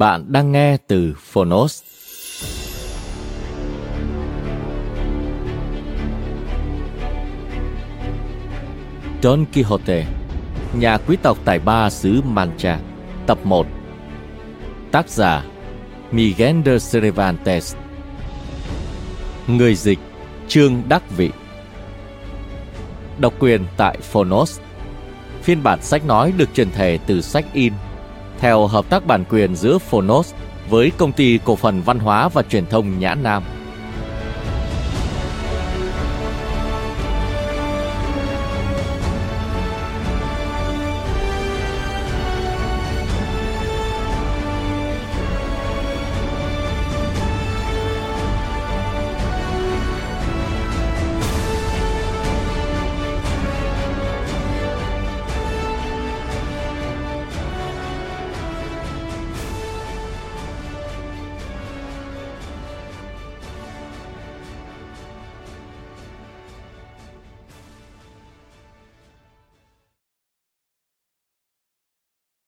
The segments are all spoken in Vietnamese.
Bạn đang nghe từ Phonos. Don Quixote, nhà quý tộc tài ba xứ Mancha, tập 1 Tác giả Miguel de Cervantes. Người dịch Trương Đắc Vị. Độc quyền tại Phonos. Phiên bản sách nói được truyền thể từ sách in theo hợp tác bản quyền giữa Phonos với công ty cổ phần văn hóa và truyền thông Nhã Nam.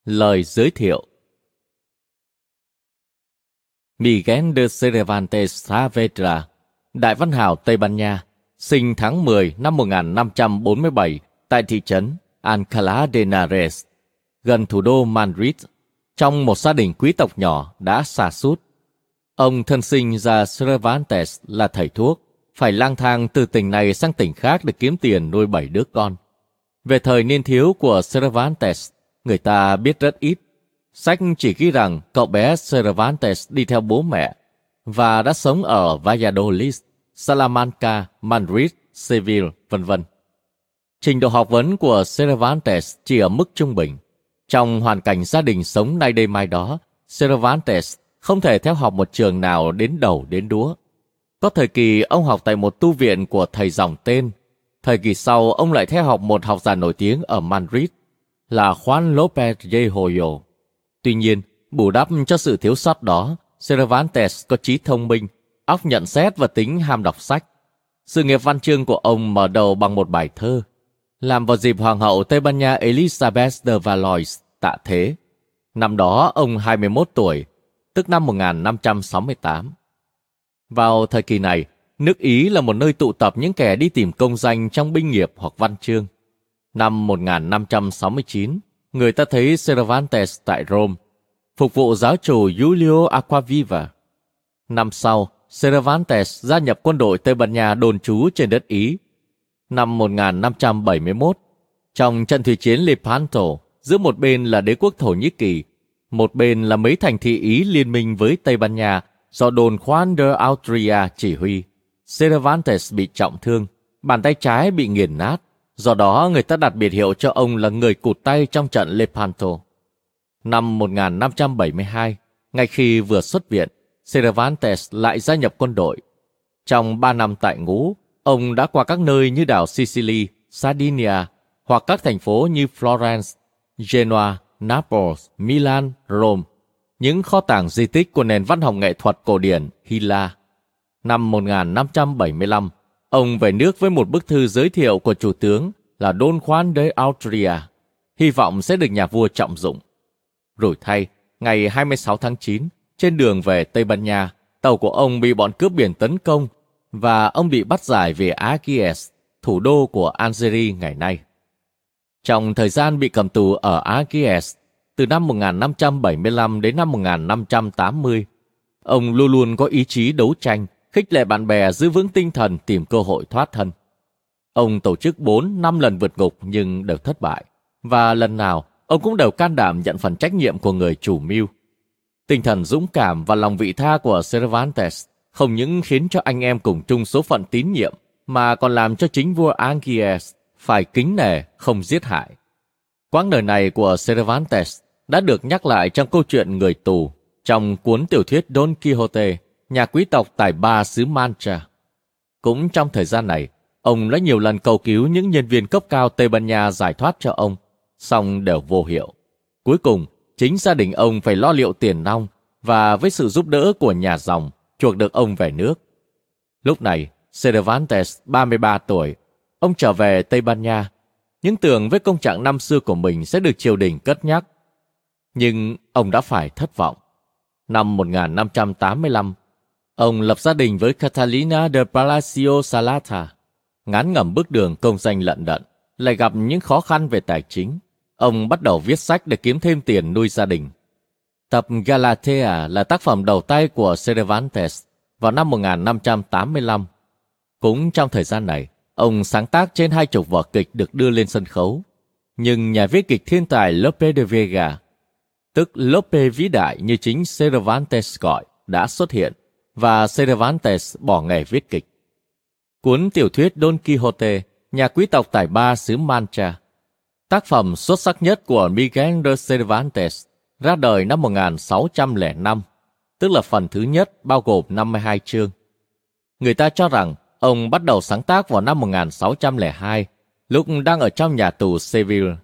Lời giới thiệu Miguel de Cervantes Saavedra, đại văn hào Tây Ban Nha, sinh tháng 10 năm 1547 tại thị trấn Alcalá de Henares, gần thủ đô Madrid, trong một gia đình quý tộc nhỏ đã xa sút Ông thân sinh ra Cervantes là thầy thuốc, phải lang thang từ tỉnh này sang tỉnh khác để kiếm tiền nuôi bảy đứa con. Về thời niên thiếu của Cervantes, người ta biết rất ít. Sách chỉ ghi rằng cậu bé Cervantes đi theo bố mẹ và đã sống ở Valladolid, Salamanca, Madrid, Seville, vân vân. Trình độ học vấn của Cervantes chỉ ở mức trung bình. Trong hoàn cảnh gia đình sống nay đây mai đó, Cervantes không thể theo học một trường nào đến đầu đến đúa. Có thời kỳ ông học tại một tu viện của thầy dòng tên. Thời kỳ sau ông lại theo học một học giả nổi tiếng ở Madrid là Juan López de Hoyo. Tuy nhiên, bù đắp cho sự thiếu sót đó, Cervantes có trí thông minh, óc nhận xét và tính ham đọc sách. Sự nghiệp văn chương của ông mở đầu bằng một bài thơ, làm vào dịp Hoàng hậu Tây Ban Nha Elizabeth de Valois tạ thế. Năm đó ông 21 tuổi, tức năm 1568. Vào thời kỳ này, nước Ý là một nơi tụ tập những kẻ đi tìm công danh trong binh nghiệp hoặc văn chương. Năm 1569, người ta thấy Cervantes tại Rome, phục vụ giáo chủ Julio Aquaviva. Năm sau, Cervantes gia nhập quân đội Tây Ban Nha đồn trú trên đất Ý. Năm 1571, trong trận thủy chiến Lepanto, giữa một bên là đế quốc Thổ Nhĩ Kỳ, một bên là mấy thành thị Ý liên minh với Tây Ban Nha do đồn Juan de Austria chỉ huy. Cervantes bị trọng thương, bàn tay trái bị nghiền nát, Do đó người ta đặt biệt hiệu cho ông là người cụt tay trong trận Lepanto. Năm 1572, ngay khi vừa xuất viện, Cervantes lại gia nhập quân đội. Trong ba năm tại ngũ, ông đã qua các nơi như đảo Sicily, Sardinia hoặc các thành phố như Florence, Genoa, Naples, Milan, Rome, những kho tàng di tích của nền văn học nghệ thuật cổ điển Hy La. Năm 1575, Ông về nước với một bức thư giới thiệu của chủ tướng là Don Juan de Austria, hy vọng sẽ được nhà vua trọng dụng. Rồi thay, ngày 26 tháng 9, trên đường về Tây Ban Nha, tàu của ông bị bọn cướp biển tấn công và ông bị bắt giải về Agies, thủ đô của Algeria ngày nay. Trong thời gian bị cầm tù ở Agies, từ năm 1575 đến năm 1580, ông luôn luôn có ý chí đấu tranh, khích lệ bạn bè giữ vững tinh thần tìm cơ hội thoát thân. Ông tổ chức 4 năm lần vượt ngục nhưng đều thất bại, và lần nào ông cũng đều can đảm nhận phần trách nhiệm của người chủ mưu. Tinh thần dũng cảm và lòng vị tha của Cervantes không những khiến cho anh em cùng chung số phận tín nhiệm, mà còn làm cho chính vua Angies phải kính nể, không giết hại. Quãng đời này của Cervantes đã được nhắc lại trong câu chuyện người tù trong cuốn tiểu thuyết Don Quixote, nhà quý tộc tài ba xứ Mancha. Cũng trong thời gian này, ông đã nhiều lần cầu cứu những nhân viên cấp cao Tây Ban Nha giải thoát cho ông, song đều vô hiệu. Cuối cùng, chính gia đình ông phải lo liệu tiền nong và với sự giúp đỡ của nhà dòng chuộc được ông về nước. Lúc này, Cervantes 33 tuổi, ông trở về Tây Ban Nha, những tưởng với công trạng năm xưa của mình sẽ được triều đình cất nhắc. Nhưng ông đã phải thất vọng. Năm 1585, ông lập gia đình với Catalina de Palacio Salata. Ngán ngẩm bước đường công danh lận đận, lại gặp những khó khăn về tài chính. Ông bắt đầu viết sách để kiếm thêm tiền nuôi gia đình. Tập Galatea là tác phẩm đầu tay của Cervantes vào năm 1585. Cũng trong thời gian này, ông sáng tác trên hai chục vở kịch được đưa lên sân khấu. Nhưng nhà viết kịch thiên tài Lope de Vega, tức Lope vĩ đại như chính Cervantes gọi, đã xuất hiện và Cervantes bỏ nghề viết kịch. Cuốn tiểu thuyết Don Quixote, nhà quý tộc tài ba xứ Mancha, tác phẩm xuất sắc nhất của Miguel de Cervantes, ra đời năm 1605, tức là phần thứ nhất bao gồm 52 chương. Người ta cho rằng ông bắt đầu sáng tác vào năm 1602, lúc đang ở trong nhà tù Seville.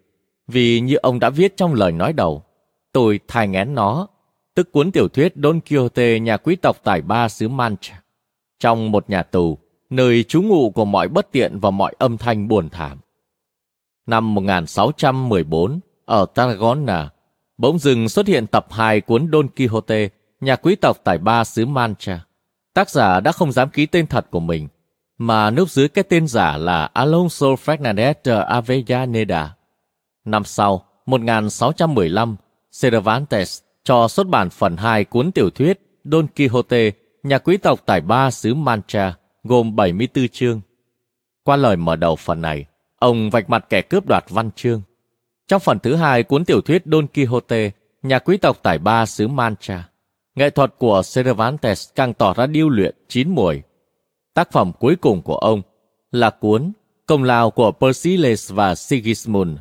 Vì như ông đã viết trong lời nói đầu, tôi thai ngén nó, tức cuốn tiểu thuyết Don Quixote nhà quý tộc tài ba xứ Mancha. Trong một nhà tù, nơi trú ngụ của mọi bất tiện và mọi âm thanh buồn thảm. Năm 1614, ở Tarragona, bỗng dừng xuất hiện tập 2 cuốn Don Quixote, nhà quý tộc tài ba xứ Mancha. Tác giả đã không dám ký tên thật của mình, mà núp dưới cái tên giả là Alonso Fernandez de Avellaneda. Năm sau, 1615, Cervantes cho xuất bản phần 2 cuốn tiểu thuyết Don Quixote, nhà quý tộc tài ba xứ Mancha, gồm 74 chương. Qua lời mở đầu phần này, ông vạch mặt kẻ cướp đoạt văn chương. Trong phần thứ hai cuốn tiểu thuyết Don Quixote, nhà quý tộc tài ba xứ Mancha, nghệ thuật của Cervantes càng tỏ ra điêu luyện chín muồi. Tác phẩm cuối cùng của ông là cuốn Công lao của Persiles và Sigismund.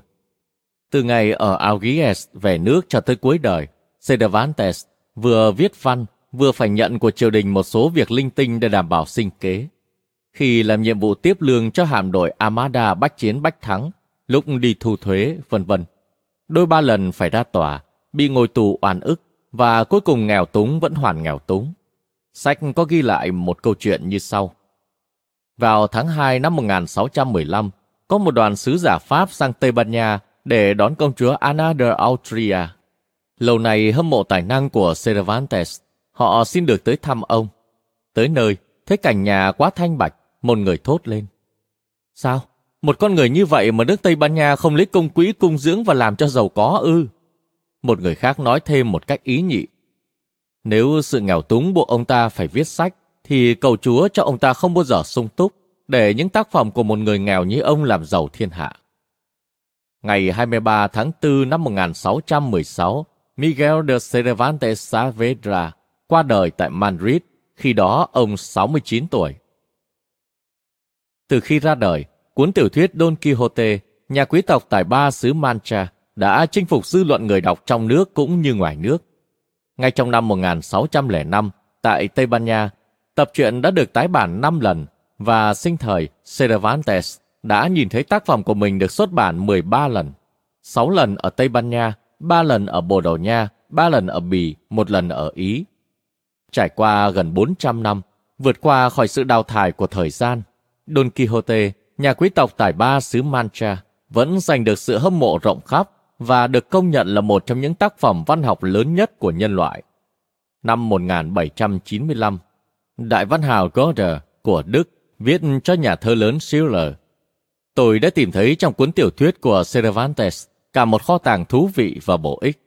Từ ngày ở Algiers về nước cho tới cuối đời, Cervantes vừa viết văn, vừa phải nhận của triều đình một số việc linh tinh để đảm bảo sinh kế. Khi làm nhiệm vụ tiếp lương cho hạm đội Armada bách chiến bách thắng, lúc đi thu thuế, vân vân. Đôi ba lần phải ra tòa, bị ngồi tù oan ức và cuối cùng nghèo túng vẫn hoàn nghèo túng. Sách có ghi lại một câu chuyện như sau. Vào tháng 2 năm 1615, có một đoàn sứ giả Pháp sang Tây Ban Nha để đón công chúa Anna de Austria. Lâu này hâm mộ tài năng của Cervantes, họ xin được tới thăm ông. Tới nơi, thấy cảnh nhà quá thanh bạch, một người thốt lên. Sao? Một con người như vậy mà nước Tây Ban Nha không lấy công quỹ cung dưỡng và làm cho giàu có ư? Một người khác nói thêm một cách ý nhị. Nếu sự nghèo túng buộc ông ta phải viết sách, thì cầu Chúa cho ông ta không bao giờ sung túc, để những tác phẩm của một người nghèo như ông làm giàu thiên hạ. Ngày 23 tháng 4 năm 1616, Miguel de Cervantes Saavedra qua đời tại Madrid, khi đó ông 69 tuổi. Từ khi ra đời, cuốn tiểu thuyết Don Quixote, nhà quý tộc tài ba xứ Mancha, đã chinh phục dư luận người đọc trong nước cũng như ngoài nước. Ngay trong năm 1605, tại Tây Ban Nha, tập truyện đã được tái bản 5 lần và sinh thời Cervantes đã nhìn thấy tác phẩm của mình được xuất bản 13 lần. 6 lần ở Tây Ban Nha, ba lần ở Bồ Đào Nha, ba lần ở Bỉ, một lần ở Ý. Trải qua gần 400 năm, vượt qua khỏi sự đào thải của thời gian, Don Quixote, nhà quý tộc tài ba xứ Mancha, vẫn giành được sự hâm mộ rộng khắp và được công nhận là một trong những tác phẩm văn học lớn nhất của nhân loại. Năm 1795, Đại văn hào Goethe của Đức viết cho nhà thơ lớn Schiller tôi đã tìm thấy trong cuốn tiểu thuyết của Cervantes cả một kho tàng thú vị và bổ ích.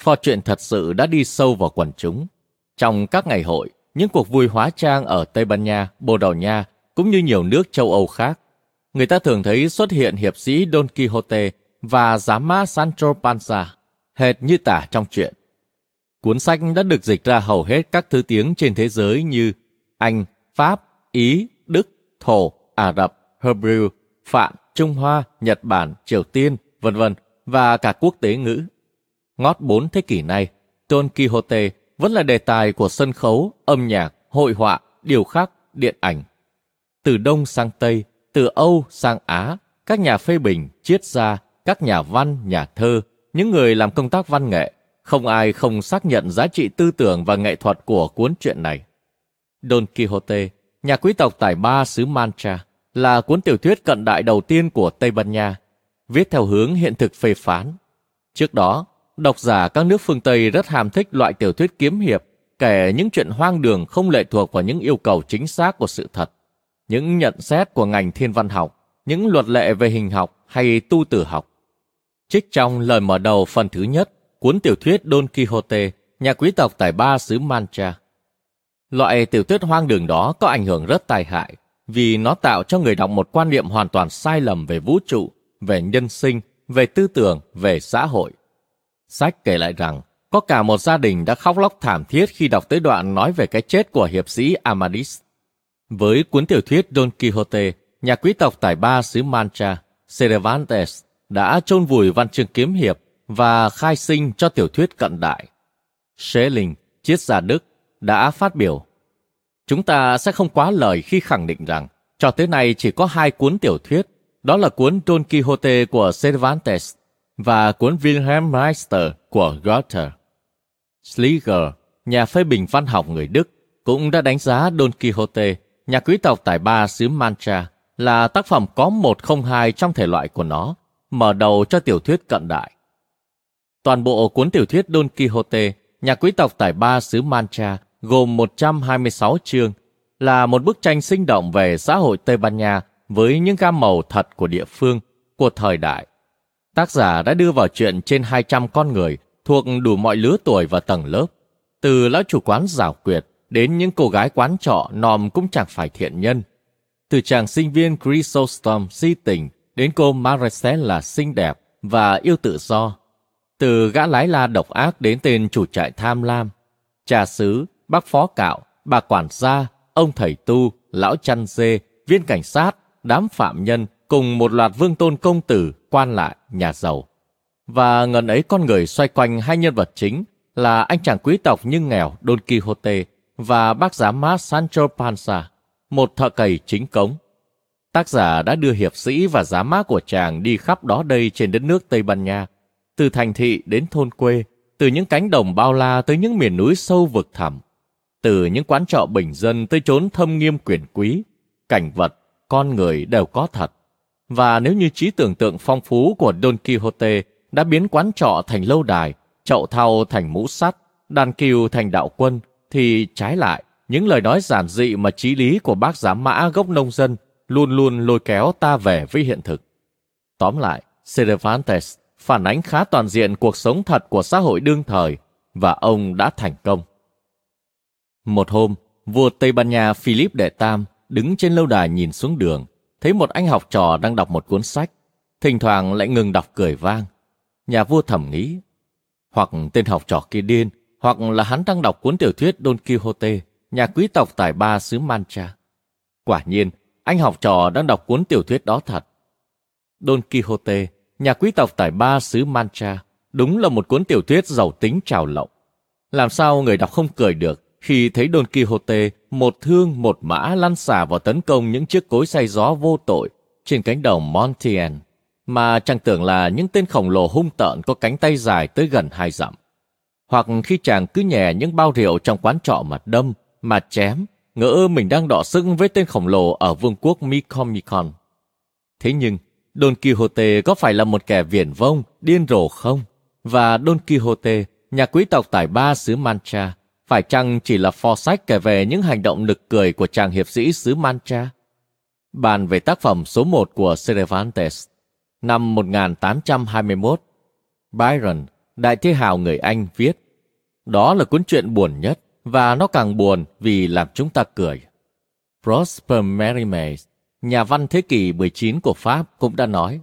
Pho chuyện thật sự đã đi sâu vào quần chúng. Trong các ngày hội, những cuộc vui hóa trang ở Tây Ban Nha, Bồ Đào Nha cũng như nhiều nước châu Âu khác, người ta thường thấy xuất hiện hiệp sĩ Don Quixote và giám mã Sancho Panza, hệt như tả trong truyện. Cuốn sách đã được dịch ra hầu hết các thứ tiếng trên thế giới như Anh, Pháp, Ý, Đức, Thổ, Ả Rập, Hebrew, Phạn, Trung Hoa, Nhật Bản, Triều Tiên, vân vân và cả quốc tế ngữ. Ngót bốn thế kỷ nay, Don Quixote vẫn là đề tài của sân khấu, âm nhạc, hội họa, điều khắc, điện ảnh. Từ Đông sang Tây, từ Âu sang Á, các nhà phê bình, triết gia, các nhà văn, nhà thơ, những người làm công tác văn nghệ, không ai không xác nhận giá trị tư tưởng và nghệ thuật của cuốn truyện này. Don Quixote, nhà quý tộc tài ba xứ Mancha, là cuốn tiểu thuyết cận đại đầu tiên của Tây Ban Nha, viết theo hướng hiện thực phê phán. Trước đó, độc giả các nước phương Tây rất ham thích loại tiểu thuyết kiếm hiệp, kể những chuyện hoang đường không lệ thuộc vào những yêu cầu chính xác của sự thật, những nhận xét của ngành thiên văn học, những luật lệ về hình học hay tu tử học. Trích trong lời mở đầu phần thứ nhất, cuốn tiểu thuyết Don Quixote, nhà quý tộc tài ba xứ Mancha. Loại tiểu thuyết hoang đường đó có ảnh hưởng rất tai hại, vì nó tạo cho người đọc một quan niệm hoàn toàn sai lầm về vũ trụ, về nhân sinh, về tư tưởng, về xã hội. Sách kể lại rằng, có cả một gia đình đã khóc lóc thảm thiết khi đọc tới đoạn nói về cái chết của hiệp sĩ Amadis. Với cuốn tiểu thuyết Don Quixote, nhà quý tộc tài ba xứ Mancha, Cervantes đã chôn vùi văn chương kiếm hiệp và khai sinh cho tiểu thuyết cận đại. Schelling, triết gia Đức, đã phát biểu Chúng ta sẽ không quá lời khi khẳng định rằng cho tới nay chỉ có hai cuốn tiểu thuyết, đó là cuốn Don Quixote của Cervantes và cuốn Wilhelm Meister của Goethe. Schlegel, nhà phê bình văn học người Đức, cũng đã đánh giá Don Quixote, nhà quý tộc tài ba xứ Mancha, là tác phẩm có một không hai trong thể loại của nó, mở đầu cho tiểu thuyết cận đại. Toàn bộ cuốn tiểu thuyết Don Quixote, nhà quý tộc tài ba xứ Mancha, gồm 126 chương, là một bức tranh sinh động về xã hội Tây Ban Nha với những gam màu thật của địa phương, của thời đại. Tác giả đã đưa vào chuyện trên 200 con người thuộc đủ mọi lứa tuổi và tầng lớp, từ lão chủ quán rào quyệt đến những cô gái quán trọ nòm cũng chẳng phải thiện nhân. Từ chàng sinh viên Chrysostom si tình đến cô Maricela xinh đẹp và yêu tự do. Từ gã lái la độc ác đến tên chủ trại tham lam. Trà sứ, bác phó cạo, bà quản gia, ông thầy tu, lão chăn dê, viên cảnh sát, đám phạm nhân cùng một loạt vương tôn công tử, quan lại, nhà giàu. Và ngần ấy con người xoay quanh hai nhân vật chính là anh chàng quý tộc nhưng nghèo Don Quixote và bác giám mát Sancho Panza, một thợ cày chính cống. Tác giả đã đưa hiệp sĩ và giám mát của chàng đi khắp đó đây trên đất nước Tây Ban Nha, từ thành thị đến thôn quê, từ những cánh đồng bao la tới những miền núi sâu vực thẳm, từ những quán trọ bình dân tới chốn thâm nghiêm quyền quý, cảnh vật, con người đều có thật. Và nếu như trí tưởng tượng phong phú của Don Quixote đã biến quán trọ thành lâu đài, chậu thau thành mũ sắt, đàn kiều thành đạo quân, thì trái lại, những lời nói giản dị mà trí lý của bác giám mã gốc nông dân luôn luôn lôi kéo ta về với hiện thực. Tóm lại, Cervantes phản ánh khá toàn diện cuộc sống thật của xã hội đương thời, và ông đã thành công. Một hôm, vua Tây Ban Nha Philip Đệ Tam đứng trên lâu đài nhìn xuống đường, thấy một anh học trò đang đọc một cuốn sách, thỉnh thoảng lại ngừng đọc cười vang. Nhà vua thầm nghĩ, hoặc tên học trò kia điên, hoặc là hắn đang đọc cuốn tiểu thuyết Don Quixote, nhà quý tộc tài ba xứ Mancha. Quả nhiên, anh học trò đang đọc cuốn tiểu thuyết đó thật. Don Quixote, nhà quý tộc tài ba xứ Mancha, đúng là một cuốn tiểu thuyết giàu tính trào lộng. Làm sao người đọc không cười được khi thấy Don Quixote một thương một mã lăn xả vào tấn công những chiếc cối say gió vô tội trên cánh đồng Montien, mà chẳng tưởng là những tên khổng lồ hung tợn có cánh tay dài tới gần hai dặm. Hoặc khi chàng cứ nhè những bao rượu trong quán trọ mà đâm, mà chém, ngỡ mình đang đọ sức với tên khổng lồ ở vương quốc Micomicon. Thế nhưng, Don Quixote có phải là một kẻ viển vông, điên rồ không? Và Don Quixote, nhà quý tộc tài ba xứ Mancha, phải chăng chỉ là pho sách kể về những hành động nực cười của chàng hiệp sĩ xứ Mancha? Bàn về tác phẩm số 1 của Cervantes, năm 1821, Byron, đại thi hào người Anh viết, đó là cuốn truyện buồn nhất và nó càng buồn vì làm chúng ta cười. Prosper Mérimée, nhà văn thế kỷ 19 của Pháp cũng đã nói,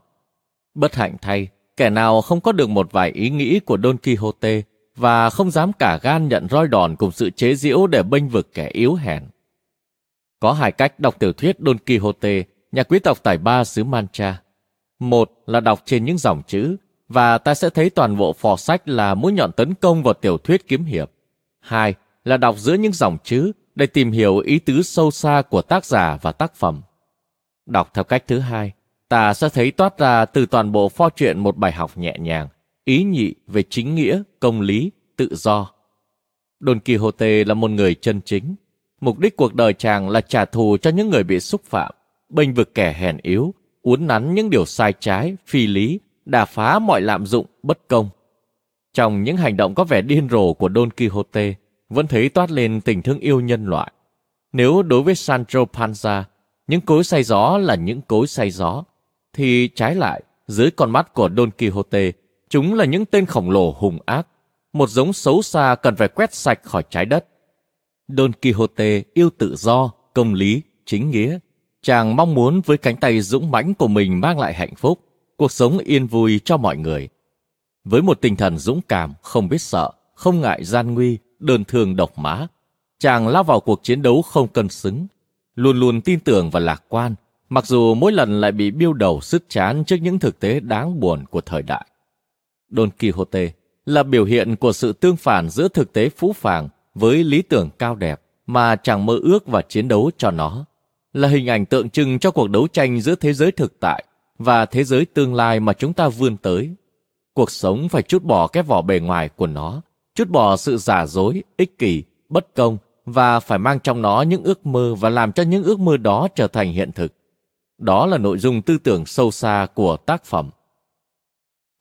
bất hạnh thay, kẻ nào không có được một vài ý nghĩ của Don Quixote và không dám cả gan nhận roi đòn cùng sự chế giễu để bênh vực kẻ yếu hèn. Có hai cách đọc tiểu thuyết Don Quixote, nhà quý tộc tài ba xứ Mancha. Một là đọc trên những dòng chữ, và ta sẽ thấy toàn bộ phò sách là mũi nhọn tấn công vào tiểu thuyết kiếm hiệp. Hai là đọc giữa những dòng chữ để tìm hiểu ý tứ sâu xa của tác giả và tác phẩm. Đọc theo cách thứ hai, ta sẽ thấy toát ra từ toàn bộ pho truyện một bài học nhẹ nhàng, ý nhị về chính nghĩa, công lý, tự do. Don Quixote là một người chân chính. Mục đích cuộc đời chàng là trả thù cho những người bị xúc phạm, bênh vực kẻ hèn yếu, uốn nắn những điều sai trái, phi lý, đà phá mọi lạm dụng, bất công. Trong những hành động có vẻ điên rồ của Don Quixote, vẫn thấy toát lên tình thương yêu nhân loại. Nếu đối với Sancho Panza, những cối say gió là những cối say gió, thì trái lại, dưới con mắt của Don Quixote, chúng là những tên khổng lồ hùng ác, một giống xấu xa cần phải quét sạch khỏi trái đất. Don Quixote yêu tự do, công lý, chính nghĩa. Chàng mong muốn với cánh tay dũng mãnh của mình mang lại hạnh phúc, cuộc sống yên vui cho mọi người. Với một tinh thần dũng cảm, không biết sợ, không ngại gian nguy, đơn thương độc mã, chàng lao vào cuộc chiến đấu không cân xứng, luôn luôn tin tưởng và lạc quan, mặc dù mỗi lần lại bị biêu đầu sức chán trước những thực tế đáng buồn của thời đại. Don Quixote là biểu hiện của sự tương phản giữa thực tế phũ phàng với lý tưởng cao đẹp mà chàng mơ ước và chiến đấu cho nó, là hình ảnh tượng trưng cho cuộc đấu tranh giữa thế giới thực tại và thế giới tương lai mà chúng ta vươn tới. Cuộc sống phải chút bỏ cái vỏ bề ngoài của nó, chút bỏ sự giả dối, ích kỷ, bất công và phải mang trong nó những ước mơ và làm cho những ước mơ đó trở thành hiện thực. Đó là nội dung tư tưởng sâu xa của tác phẩm.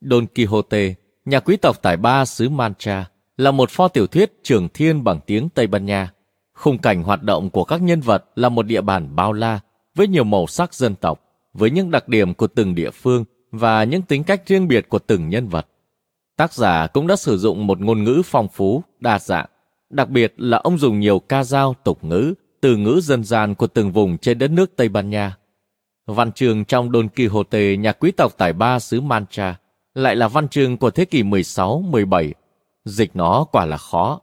Don Quixote, nhà quý tộc tài ba xứ Mancha, là một pho tiểu thuyết trường thiên bằng tiếng Tây Ban Nha. Khung cảnh hoạt động của các nhân vật là một địa bàn bao la, với nhiều màu sắc dân tộc, với những đặc điểm của từng địa phương và những tính cách riêng biệt của từng nhân vật. Tác giả cũng đã sử dụng một ngôn ngữ phong phú, đa dạng, đặc biệt là ông dùng nhiều ca dao, tục ngữ, từ ngữ dân gian của từng vùng trên đất nước Tây Ban Nha. Văn trường trong Don Quixote nhà quý tộc tài ba xứ Mancha lại là văn chương của thế kỷ 16-17. Dịch nó quả là khó.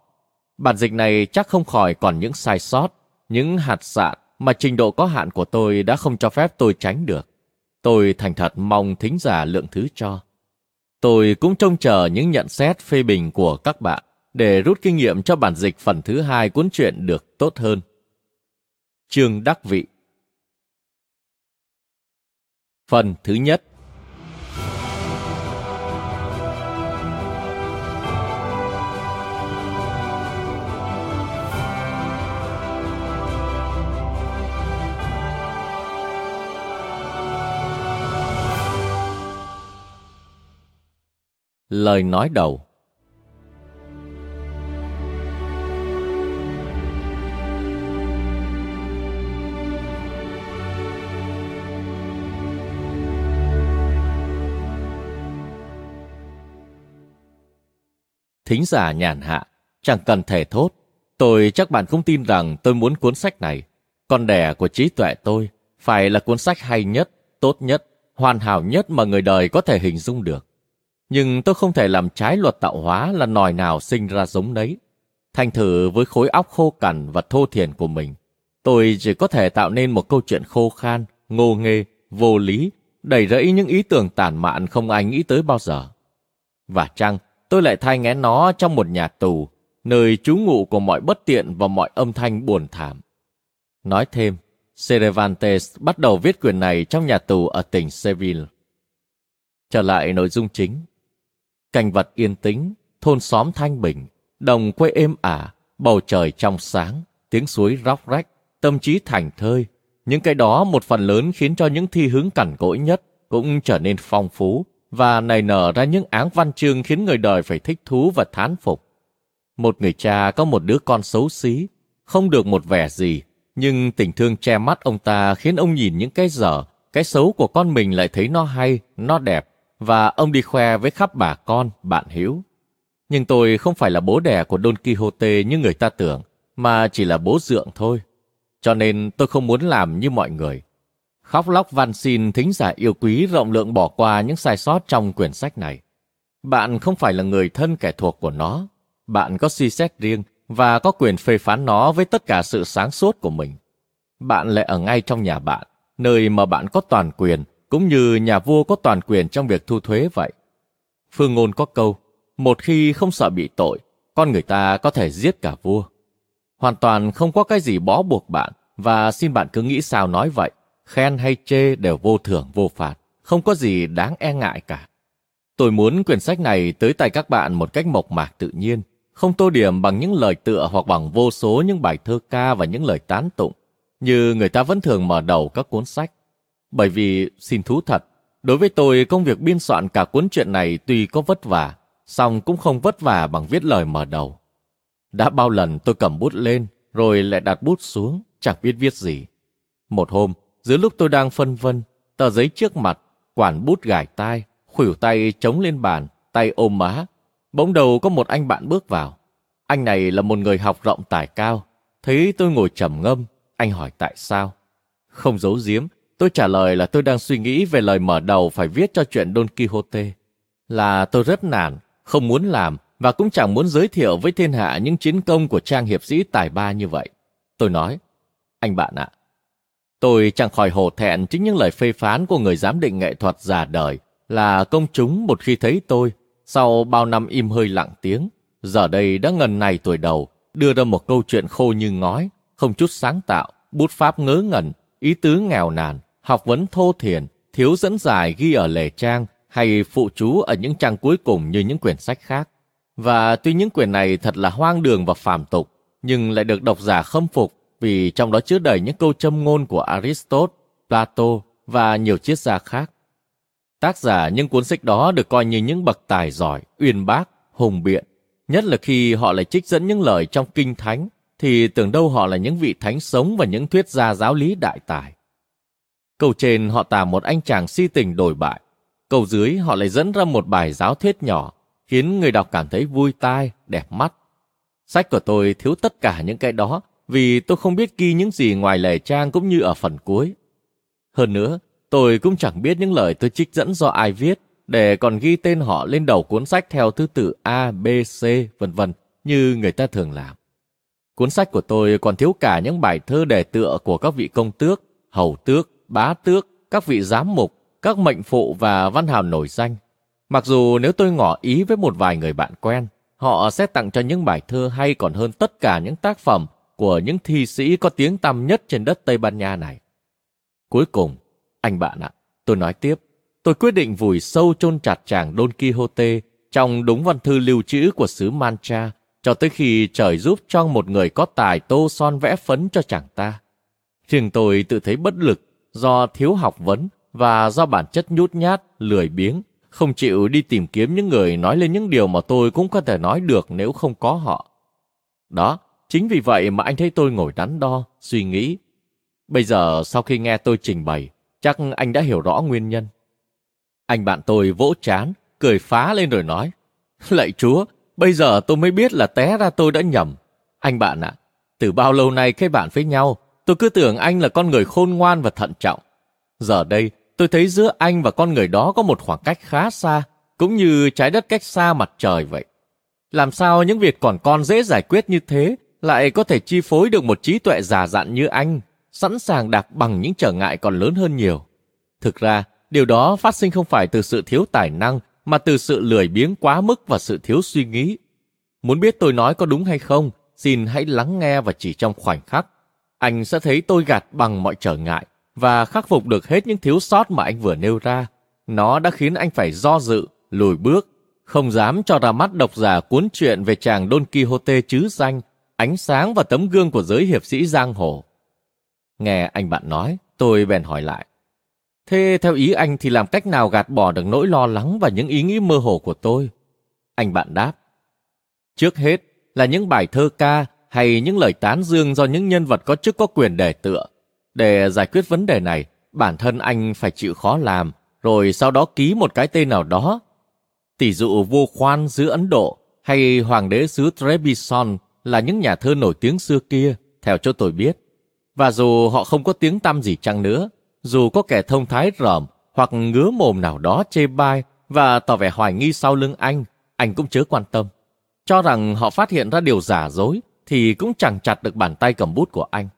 Bản dịch này chắc không khỏi còn những sai sót, những hạt sạn mà trình độ có hạn của tôi đã không cho phép tôi tránh được. Tôi thành thật mong thính giả lượng thứ cho. Tôi cũng trông chờ những nhận xét phê bình của các bạn để rút kinh nghiệm cho bản dịch phần thứ hai cuốn truyện được tốt hơn. Chương Đắc Vị Phần thứ nhất Lời nói đầu Thính giả nhàn hạ, chẳng cần thể thốt. Tôi chắc bạn không tin rằng tôi muốn cuốn sách này. Con đẻ của trí tuệ tôi phải là cuốn sách hay nhất, tốt nhất, hoàn hảo nhất mà người đời có thể hình dung được nhưng tôi không thể làm trái luật tạo hóa là nòi nào sinh ra giống đấy. Thành thử với khối óc khô cằn và thô thiển của mình, tôi chỉ có thể tạo nên một câu chuyện khô khan, ngô nghê, vô lý, đầy rẫy những ý tưởng tàn mạn không ai nghĩ tới bao giờ. Và chăng, tôi lại thay ngén nó trong một nhà tù, nơi trú ngụ của mọi bất tiện và mọi âm thanh buồn thảm. Nói thêm, Cervantes bắt đầu viết quyền này trong nhà tù ở tỉnh Seville. Trở lại nội dung chính, cảnh vật yên tĩnh, thôn xóm thanh bình, đồng quê êm ả, bầu trời trong sáng, tiếng suối róc rách, tâm trí thành thơi. Những cái đó một phần lớn khiến cho những thi hướng cằn cỗi nhất cũng trở nên phong phú và nảy nở ra những áng văn chương khiến người đời phải thích thú và thán phục. Một người cha có một đứa con xấu xí, không được một vẻ gì, nhưng tình thương che mắt ông ta khiến ông nhìn những cái dở, cái xấu của con mình lại thấy nó hay, nó đẹp, và ông đi khoe với khắp bà con, bạn hữu. Nhưng tôi không phải là bố đẻ của Don Quixote như người ta tưởng, mà chỉ là bố dượng thôi. Cho nên tôi không muốn làm như mọi người. Khóc lóc van xin thính giả yêu quý rộng lượng bỏ qua những sai sót trong quyển sách này. Bạn không phải là người thân kẻ thuộc của nó. Bạn có suy xét riêng và có quyền phê phán nó với tất cả sự sáng suốt của mình. Bạn lại ở ngay trong nhà bạn, nơi mà bạn có toàn quyền, cũng như nhà vua có toàn quyền trong việc thu thuế vậy. Phương ngôn có câu, một khi không sợ bị tội, con người ta có thể giết cả vua. Hoàn toàn không có cái gì bó buộc bạn, và xin bạn cứ nghĩ sao nói vậy. Khen hay chê đều vô thưởng vô phạt, không có gì đáng e ngại cả. Tôi muốn quyển sách này tới tay các bạn một cách mộc mạc tự nhiên, không tô điểm bằng những lời tựa hoặc bằng vô số những bài thơ ca và những lời tán tụng, như người ta vẫn thường mở đầu các cuốn sách. Bởi vì, xin thú thật, đối với tôi công việc biên soạn cả cuốn truyện này tuy có vất vả, song cũng không vất vả bằng viết lời mở đầu. Đã bao lần tôi cầm bút lên, rồi lại đặt bút xuống, chẳng biết viết gì. Một hôm, giữa lúc tôi đang phân vân, tờ giấy trước mặt, quản bút gài tai, khuỷu tay chống lên bàn, tay ôm má. Bỗng đầu có một anh bạn bước vào. Anh này là một người học rộng tài cao. Thấy tôi ngồi trầm ngâm, anh hỏi tại sao. Không giấu giếm, tôi trả lời là tôi đang suy nghĩ về lời mở đầu phải viết cho chuyện Don Quixote. Là tôi rất nản, không muốn làm và cũng chẳng muốn giới thiệu với thiên hạ những chiến công của trang hiệp sĩ tài ba như vậy. Tôi nói, anh bạn ạ, tôi chẳng khỏi hổ thẹn chính những lời phê phán của người giám định nghệ thuật già đời là công chúng một khi thấy tôi, sau bao năm im hơi lặng tiếng, giờ đây đã ngần này tuổi đầu, đưa ra một câu chuyện khô như ngói, không chút sáng tạo, bút pháp ngớ ngẩn, ý tứ nghèo nàn, học vấn thô thiển thiếu dẫn giải ghi ở lề trang hay phụ chú ở những trang cuối cùng như những quyển sách khác. Và tuy những quyển này thật là hoang đường và phàm tục, nhưng lại được độc giả khâm phục vì trong đó chứa đầy những câu châm ngôn của Aristotle, Plato và nhiều triết gia khác. Tác giả những cuốn sách đó được coi như những bậc tài giỏi, uyên bác, hùng biện. Nhất là khi họ lại trích dẫn những lời trong kinh thánh, thì tưởng đâu họ là những vị thánh sống và những thuyết gia giáo lý đại tài. Câu trên họ tả một anh chàng si tình đổi bại. Câu dưới họ lại dẫn ra một bài giáo thuyết nhỏ, khiến người đọc cảm thấy vui tai, đẹp mắt. Sách của tôi thiếu tất cả những cái đó, vì tôi không biết ghi những gì ngoài lề trang cũng như ở phần cuối. Hơn nữa, Tôi cũng chẳng biết những lời tôi trích dẫn do ai viết, để còn ghi tên họ lên đầu cuốn sách theo thứ tự A, B, C, vân vân như người ta thường làm. Cuốn sách của tôi còn thiếu cả những bài thơ đề tựa của các vị công tước, hầu tước, bá tước, các vị giám mục, các mệnh phụ và văn hào nổi danh. Mặc dù nếu tôi ngỏ ý với một vài người bạn quen, họ sẽ tặng cho những bài thơ hay còn hơn tất cả những tác phẩm của những thi sĩ có tiếng tăm nhất trên đất Tây Ban Nha này. Cuối cùng, anh bạn ạ, tôi nói tiếp, tôi quyết định vùi sâu chôn chặt chàng Don Quixote trong đúng văn thư lưu trữ của xứ Mancha cho tới khi trời giúp cho một người có tài tô son vẽ phấn cho chàng ta. Riêng tôi tự thấy bất lực do thiếu học vấn và do bản chất nhút nhát, lười biếng, không chịu đi tìm kiếm những người nói lên những điều mà tôi cũng có thể nói được nếu không có họ. Đó, chính vì vậy mà anh thấy tôi ngồi đắn đo, suy nghĩ. Bây giờ sau khi nghe tôi trình bày, Chắc anh đã hiểu rõ nguyên nhân. Anh bạn tôi vỗ chán, cười phá lên rồi nói. Lạy chúa, bây giờ tôi mới biết là té ra tôi đã nhầm. Anh bạn ạ, từ bao lâu nay cái bạn với nhau, tôi cứ tưởng anh là con người khôn ngoan và thận trọng. Giờ đây, tôi thấy giữa anh và con người đó có một khoảng cách khá xa, cũng như trái đất cách xa mặt trời vậy. Làm sao những việc còn con dễ giải quyết như thế lại có thể chi phối được một trí tuệ già dặn như anh? sẵn sàng đạp bằng những trở ngại còn lớn hơn nhiều. Thực ra, điều đó phát sinh không phải từ sự thiếu tài năng, mà từ sự lười biếng quá mức và sự thiếu suy nghĩ. Muốn biết tôi nói có đúng hay không, xin hãy lắng nghe và chỉ trong khoảnh khắc. Anh sẽ thấy tôi gạt bằng mọi trở ngại và khắc phục được hết những thiếu sót mà anh vừa nêu ra. Nó đã khiến anh phải do dự, lùi bước, không dám cho ra mắt độc giả cuốn truyện về chàng Don Quixote chứ danh, ánh sáng và tấm gương của giới hiệp sĩ giang hồ. Nghe anh bạn nói, tôi bèn hỏi lại. Thế theo ý anh thì làm cách nào gạt bỏ được nỗi lo lắng và những ý nghĩ mơ hồ của tôi? Anh bạn đáp. Trước hết là những bài thơ ca hay những lời tán dương do những nhân vật có chức có quyền đề tựa. Để giải quyết vấn đề này, bản thân anh phải chịu khó làm, rồi sau đó ký một cái tên nào đó. Tỷ dụ vua khoan xứ Ấn Độ hay hoàng đế xứ Trebizond là những nhà thơ nổi tiếng xưa kia, theo cho tôi biết. Và dù họ không có tiếng tăm gì chăng nữa, dù có kẻ thông thái rởm hoặc ngứa mồm nào đó chê bai và tỏ vẻ hoài nghi sau lưng anh, anh cũng chớ quan tâm. Cho rằng họ phát hiện ra điều giả dối thì cũng chẳng chặt được bàn tay cầm bút của anh.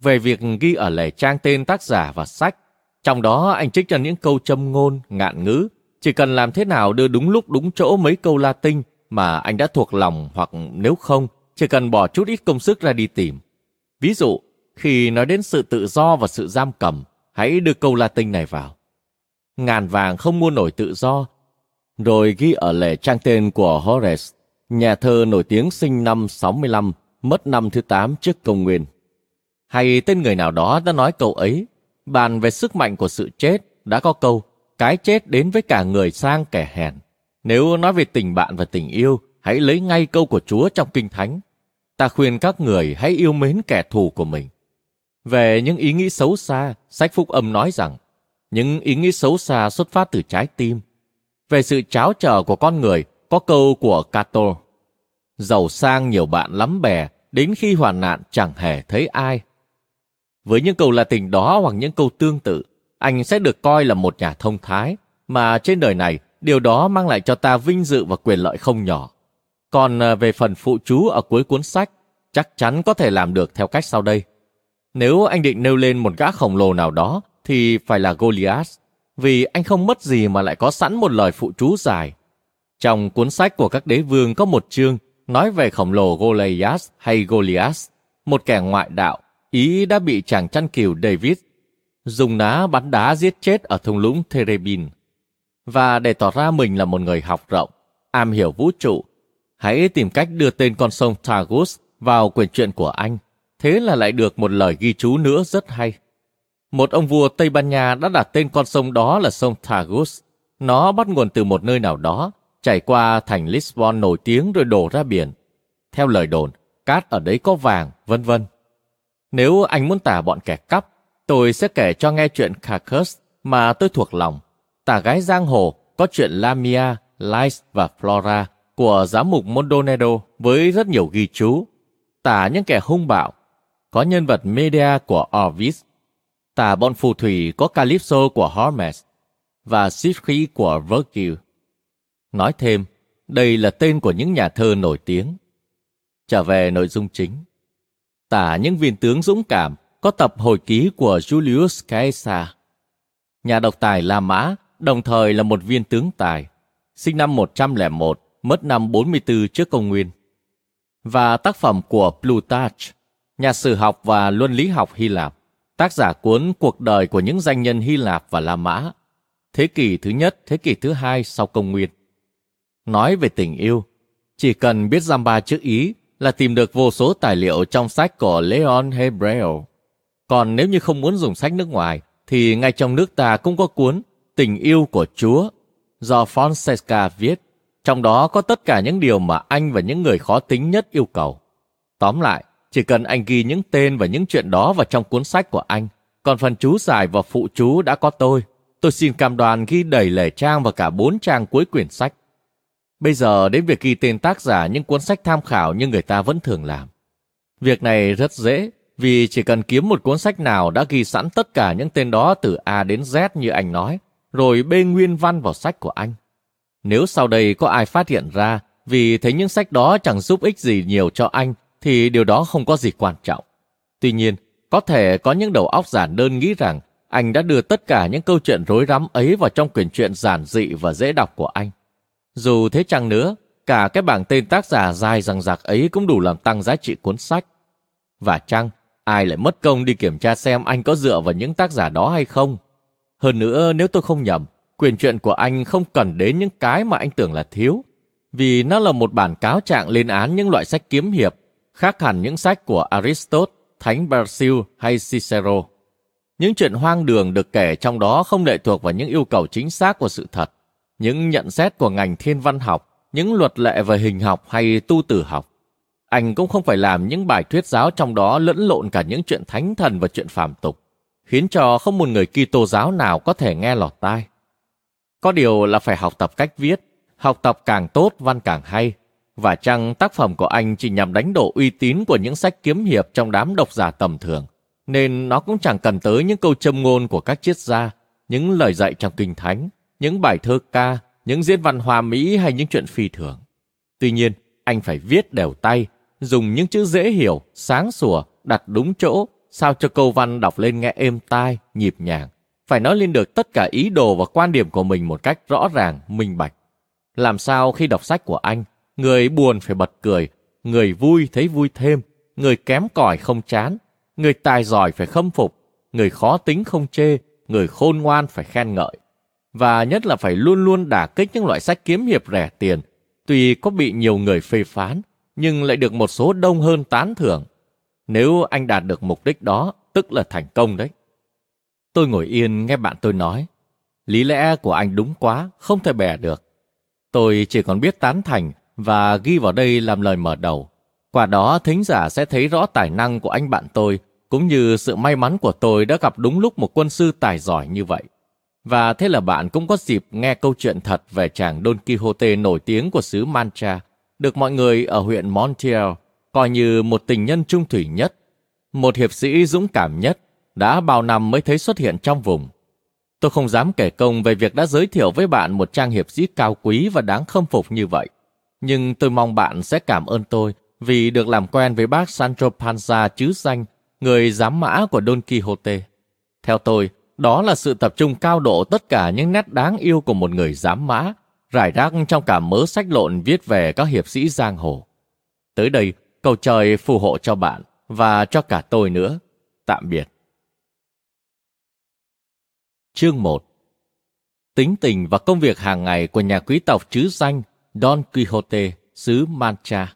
Về việc ghi ở lề trang tên tác giả và sách, trong đó anh trích ra những câu châm ngôn, ngạn ngữ, chỉ cần làm thế nào đưa đúng lúc đúng chỗ mấy câu Latin mà anh đã thuộc lòng hoặc nếu không, chỉ cần bỏ chút ít công sức ra đi tìm. Ví dụ, khi nói đến sự tự do và sự giam cầm, hãy đưa câu Latin này vào. Ngàn vàng không mua nổi tự do, rồi ghi ở lề trang tên của Horace, nhà thơ nổi tiếng sinh năm 65, mất năm thứ 8 trước công nguyên. Hay tên người nào đó đã nói câu ấy, bàn về sức mạnh của sự chết, đã có câu, cái chết đến với cả người sang kẻ hèn. Nếu nói về tình bạn và tình yêu, hãy lấy ngay câu của Chúa trong Kinh Thánh. Ta khuyên các người hãy yêu mến kẻ thù của mình. Về những ý nghĩ xấu xa, sách Phúc Âm nói rằng, những ý nghĩ xấu xa xuất phát từ trái tim. Về sự cháo trở của con người, có câu của Cato, giàu sang nhiều bạn lắm bè, đến khi hoàn nạn chẳng hề thấy ai. Với những câu là tình đó hoặc những câu tương tự, anh sẽ được coi là một nhà thông thái, mà trên đời này điều đó mang lại cho ta vinh dự và quyền lợi không nhỏ. Còn à, về phần phụ chú ở cuối cuốn sách, chắc chắn có thể làm được theo cách sau đây. Nếu anh định nêu lên một gã khổng lồ nào đó, thì phải là Goliath, vì anh không mất gì mà lại có sẵn một lời phụ chú dài. Trong cuốn sách của các đế vương có một chương nói về khổng lồ Goliath hay Goliath, một kẻ ngoại đạo, ý đã bị chàng chăn cừu David dùng ná bắn đá giết chết ở thung lũng Terebin. Và để tỏ ra mình là một người học rộng, am hiểu vũ trụ, hãy tìm cách đưa tên con sông Tagus vào quyển truyện của anh. Thế là lại được một lời ghi chú nữa rất hay. Một ông vua Tây Ban Nha đã đặt tên con sông đó là sông Tagus. Nó bắt nguồn từ một nơi nào đó, chảy qua thành Lisbon nổi tiếng rồi đổ ra biển. Theo lời đồn, cát ở đấy có vàng, vân vân. Nếu anh muốn tả bọn kẻ cắp, tôi sẽ kể cho nghe chuyện carcass mà tôi thuộc lòng. Tả gái giang hồ có chuyện Lamia, Lice và Flora của giám mục Mondonedo với rất nhiều ghi chú. Tả những kẻ hung bạo, có nhân vật Medea của orvis tả bọn phù thủy có Calypso của Hermes và sifri của Virgil. Nói thêm, đây là tên của những nhà thơ nổi tiếng. Trở về nội dung chính. Tả những viên tướng dũng cảm có tập hồi ký của Julius Caesar. Nhà độc tài La Mã, đồng thời là một viên tướng tài, sinh năm 101, mất năm 44 trước công nguyên. Và tác phẩm của Plutarch, nhà sử học và luân lý học Hy Lạp, tác giả cuốn Cuộc đời của những danh nhân Hy Lạp và La Mã, thế kỷ thứ nhất, thế kỷ thứ hai sau công nguyên. Nói về tình yêu, chỉ cần biết giam ba chữ Ý là tìm được vô số tài liệu trong sách của Leon Hebreo. Còn nếu như không muốn dùng sách nước ngoài, thì ngay trong nước ta cũng có cuốn Tình yêu của Chúa do Fonseca viết. Trong đó có tất cả những điều mà anh và những người khó tính nhất yêu cầu. Tóm lại, chỉ cần anh ghi những tên và những chuyện đó vào trong cuốn sách của anh, còn phần chú giải và phụ chú đã có tôi. Tôi xin cam đoan ghi đầy lề trang và cả bốn trang cuối quyển sách. Bây giờ đến việc ghi tên tác giả những cuốn sách tham khảo như người ta vẫn thường làm. Việc này rất dễ, vì chỉ cần kiếm một cuốn sách nào đã ghi sẵn tất cả những tên đó từ A đến Z như anh nói, rồi bê nguyên văn vào sách của anh. Nếu sau đây có ai phát hiện ra vì thấy những sách đó chẳng giúp ích gì nhiều cho anh, thì điều đó không có gì quan trọng. Tuy nhiên, có thể có những đầu óc giản đơn nghĩ rằng anh đã đưa tất cả những câu chuyện rối rắm ấy vào trong quyển truyện giản dị và dễ đọc của anh. Dù thế chăng nữa, cả cái bảng tên tác giả dài rằng rạc ấy cũng đủ làm tăng giá trị cuốn sách. Và chăng, ai lại mất công đi kiểm tra xem anh có dựa vào những tác giả đó hay không? Hơn nữa, nếu tôi không nhầm, quyền truyện của anh không cần đến những cái mà anh tưởng là thiếu, vì nó là một bản cáo trạng lên án những loại sách kiếm hiệp, khác hẳn những sách của Aristotle, Thánh Basil hay Cicero. Những chuyện hoang đường được kể trong đó không lệ thuộc vào những yêu cầu chính xác của sự thật, những nhận xét của ngành thiên văn học, những luật lệ về hình học hay tu tử học. anh cũng không phải làm những bài thuyết giáo trong đó lẫn lộn cả những chuyện thánh thần và chuyện phàm tục, khiến cho không một người Kitô giáo nào có thể nghe lọt tai. Có điều là phải học tập cách viết, học tập càng tốt văn càng hay, và chăng tác phẩm của anh chỉ nhằm đánh đổ uy tín của những sách kiếm hiệp trong đám độc giả tầm thường, nên nó cũng chẳng cần tới những câu châm ngôn của các triết gia, những lời dạy trong kinh thánh, những bài thơ ca, những diễn văn hòa mỹ hay những chuyện phi thường. Tuy nhiên, anh phải viết đều tay, dùng những chữ dễ hiểu, sáng sủa, đặt đúng chỗ, sao cho câu văn đọc lên nghe êm tai, nhịp nhàng. Phải nói lên được tất cả ý đồ và quan điểm của mình một cách rõ ràng, minh bạch. Làm sao khi đọc sách của anh, người buồn phải bật cười, người vui thấy vui thêm, người kém cỏi không chán, người tài giỏi phải khâm phục, người khó tính không chê, người khôn ngoan phải khen ngợi. Và nhất là phải luôn luôn đả kích những loại sách kiếm hiệp rẻ tiền, tuy có bị nhiều người phê phán, nhưng lại được một số đông hơn tán thưởng. Nếu anh đạt được mục đích đó, tức là thành công đấy. Tôi ngồi yên nghe bạn tôi nói, lý lẽ của anh đúng quá, không thể bẻ được. Tôi chỉ còn biết tán thành và ghi vào đây làm lời mở đầu. Qua đó thính giả sẽ thấy rõ tài năng của anh bạn tôi, cũng như sự may mắn của tôi đã gặp đúng lúc một quân sư tài giỏi như vậy. Và thế là bạn cũng có dịp nghe câu chuyện thật về chàng Don Quixote nổi tiếng của xứ Mancha, được mọi người ở huyện Montiel coi như một tình nhân trung thủy nhất, một hiệp sĩ dũng cảm nhất, đã bao năm mới thấy xuất hiện trong vùng. Tôi không dám kể công về việc đã giới thiệu với bạn một trang hiệp sĩ cao quý và đáng khâm phục như vậy. Nhưng tôi mong bạn sẽ cảm ơn tôi vì được làm quen với bác Sancho Panza chứ danh, người giám mã của Don Quixote. Theo tôi, đó là sự tập trung cao độ tất cả những nét đáng yêu của một người giám mã, rải rác trong cả mớ sách lộn viết về các hiệp sĩ giang hồ. Tới đây, cầu trời phù hộ cho bạn và cho cả tôi nữa. Tạm biệt. Chương 1 Tính tình và công việc hàng ngày của nhà quý tộc chứ danh Don Quixote, xứ Mancha.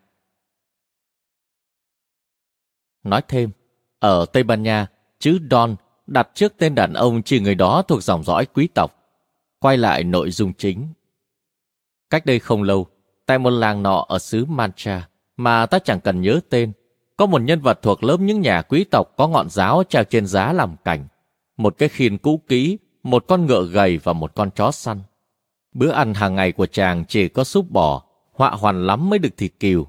Nói thêm, ở Tây Ban Nha, chữ Don đặt trước tên đàn ông chỉ người đó thuộc dòng dõi quý tộc. Quay lại nội dung chính. Cách đây không lâu, tại một làng nọ ở xứ Mancha, mà ta chẳng cần nhớ tên, có một nhân vật thuộc lớp những nhà quý tộc có ngọn giáo treo trên giá làm cảnh. Một cái khiên cũ kỹ, một con ngựa gầy và một con chó săn. Bữa ăn hàng ngày của chàng chỉ có súp bò, họa hoàn lắm mới được thịt kiều.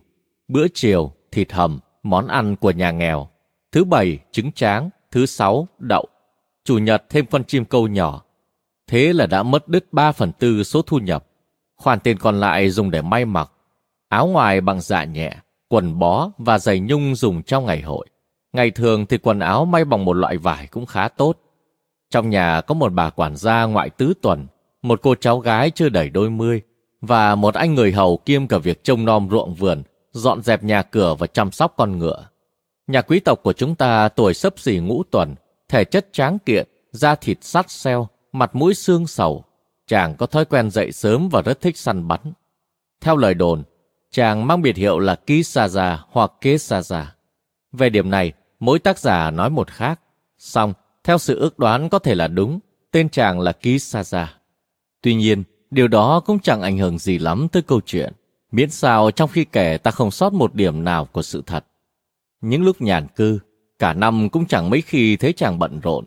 Bữa chiều, thịt hầm, món ăn của nhà nghèo. Thứ bảy, trứng tráng. Thứ sáu, đậu. Chủ nhật thêm con chim câu nhỏ. Thế là đã mất đứt 3 phần tư số thu nhập. Khoản tiền còn lại dùng để may mặc. Áo ngoài bằng dạ nhẹ, quần bó và giày nhung dùng trong ngày hội. Ngày thường thì quần áo may bằng một loại vải cũng khá tốt. Trong nhà có một bà quản gia ngoại tứ tuần, một cô cháu gái chưa đầy đôi mươi, và một anh người hầu kiêm cả việc trông nom ruộng vườn, dọn dẹp nhà cửa và chăm sóc con ngựa. Nhà quý tộc của chúng ta tuổi sấp xỉ ngũ tuần, thể chất tráng kiện, da thịt sắt xeo, mặt mũi xương sầu. Chàng có thói quen dậy sớm và rất thích săn bắn. Theo lời đồn, chàng mang biệt hiệu là Kisaza hoặc Kesaza. Về điểm này, mỗi tác giả nói một khác. Song theo sự ước đoán có thể là đúng, tên chàng là Kisaza. Tuy nhiên, điều đó cũng chẳng ảnh hưởng gì lắm tới câu chuyện, miễn sao trong khi kể ta không sót một điểm nào của sự thật. Những lúc nhàn cư, cả năm cũng chẳng mấy khi thấy chàng bận rộn.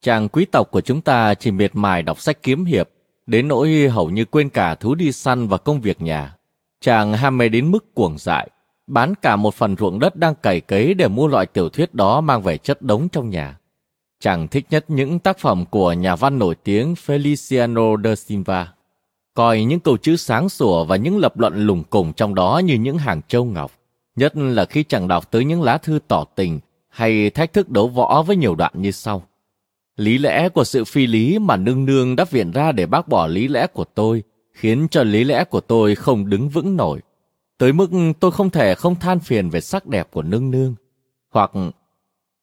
Chàng quý tộc của chúng ta chỉ miệt mài đọc sách kiếm hiệp, đến nỗi hầu như quên cả thú đi săn và công việc nhà. Chàng ham mê đến mức cuồng dại, bán cả một phần ruộng đất đang cày cấy để mua loại tiểu thuyết đó mang về chất đống trong nhà. Chàng thích nhất những tác phẩm của nhà văn nổi tiếng Feliciano de Silva. Coi những câu chữ sáng sủa và những lập luận lùng cùng trong đó như những hàng châu ngọc. Nhất là khi chàng đọc tới những lá thư tỏ tình hay thách thức đấu võ với nhiều đoạn như sau. Lý lẽ của sự phi lý mà nương nương đã viện ra để bác bỏ lý lẽ của tôi, khiến cho lý lẽ của tôi không đứng vững nổi. Tới mức tôi không thể không than phiền về sắc đẹp của nương nương. Hoặc,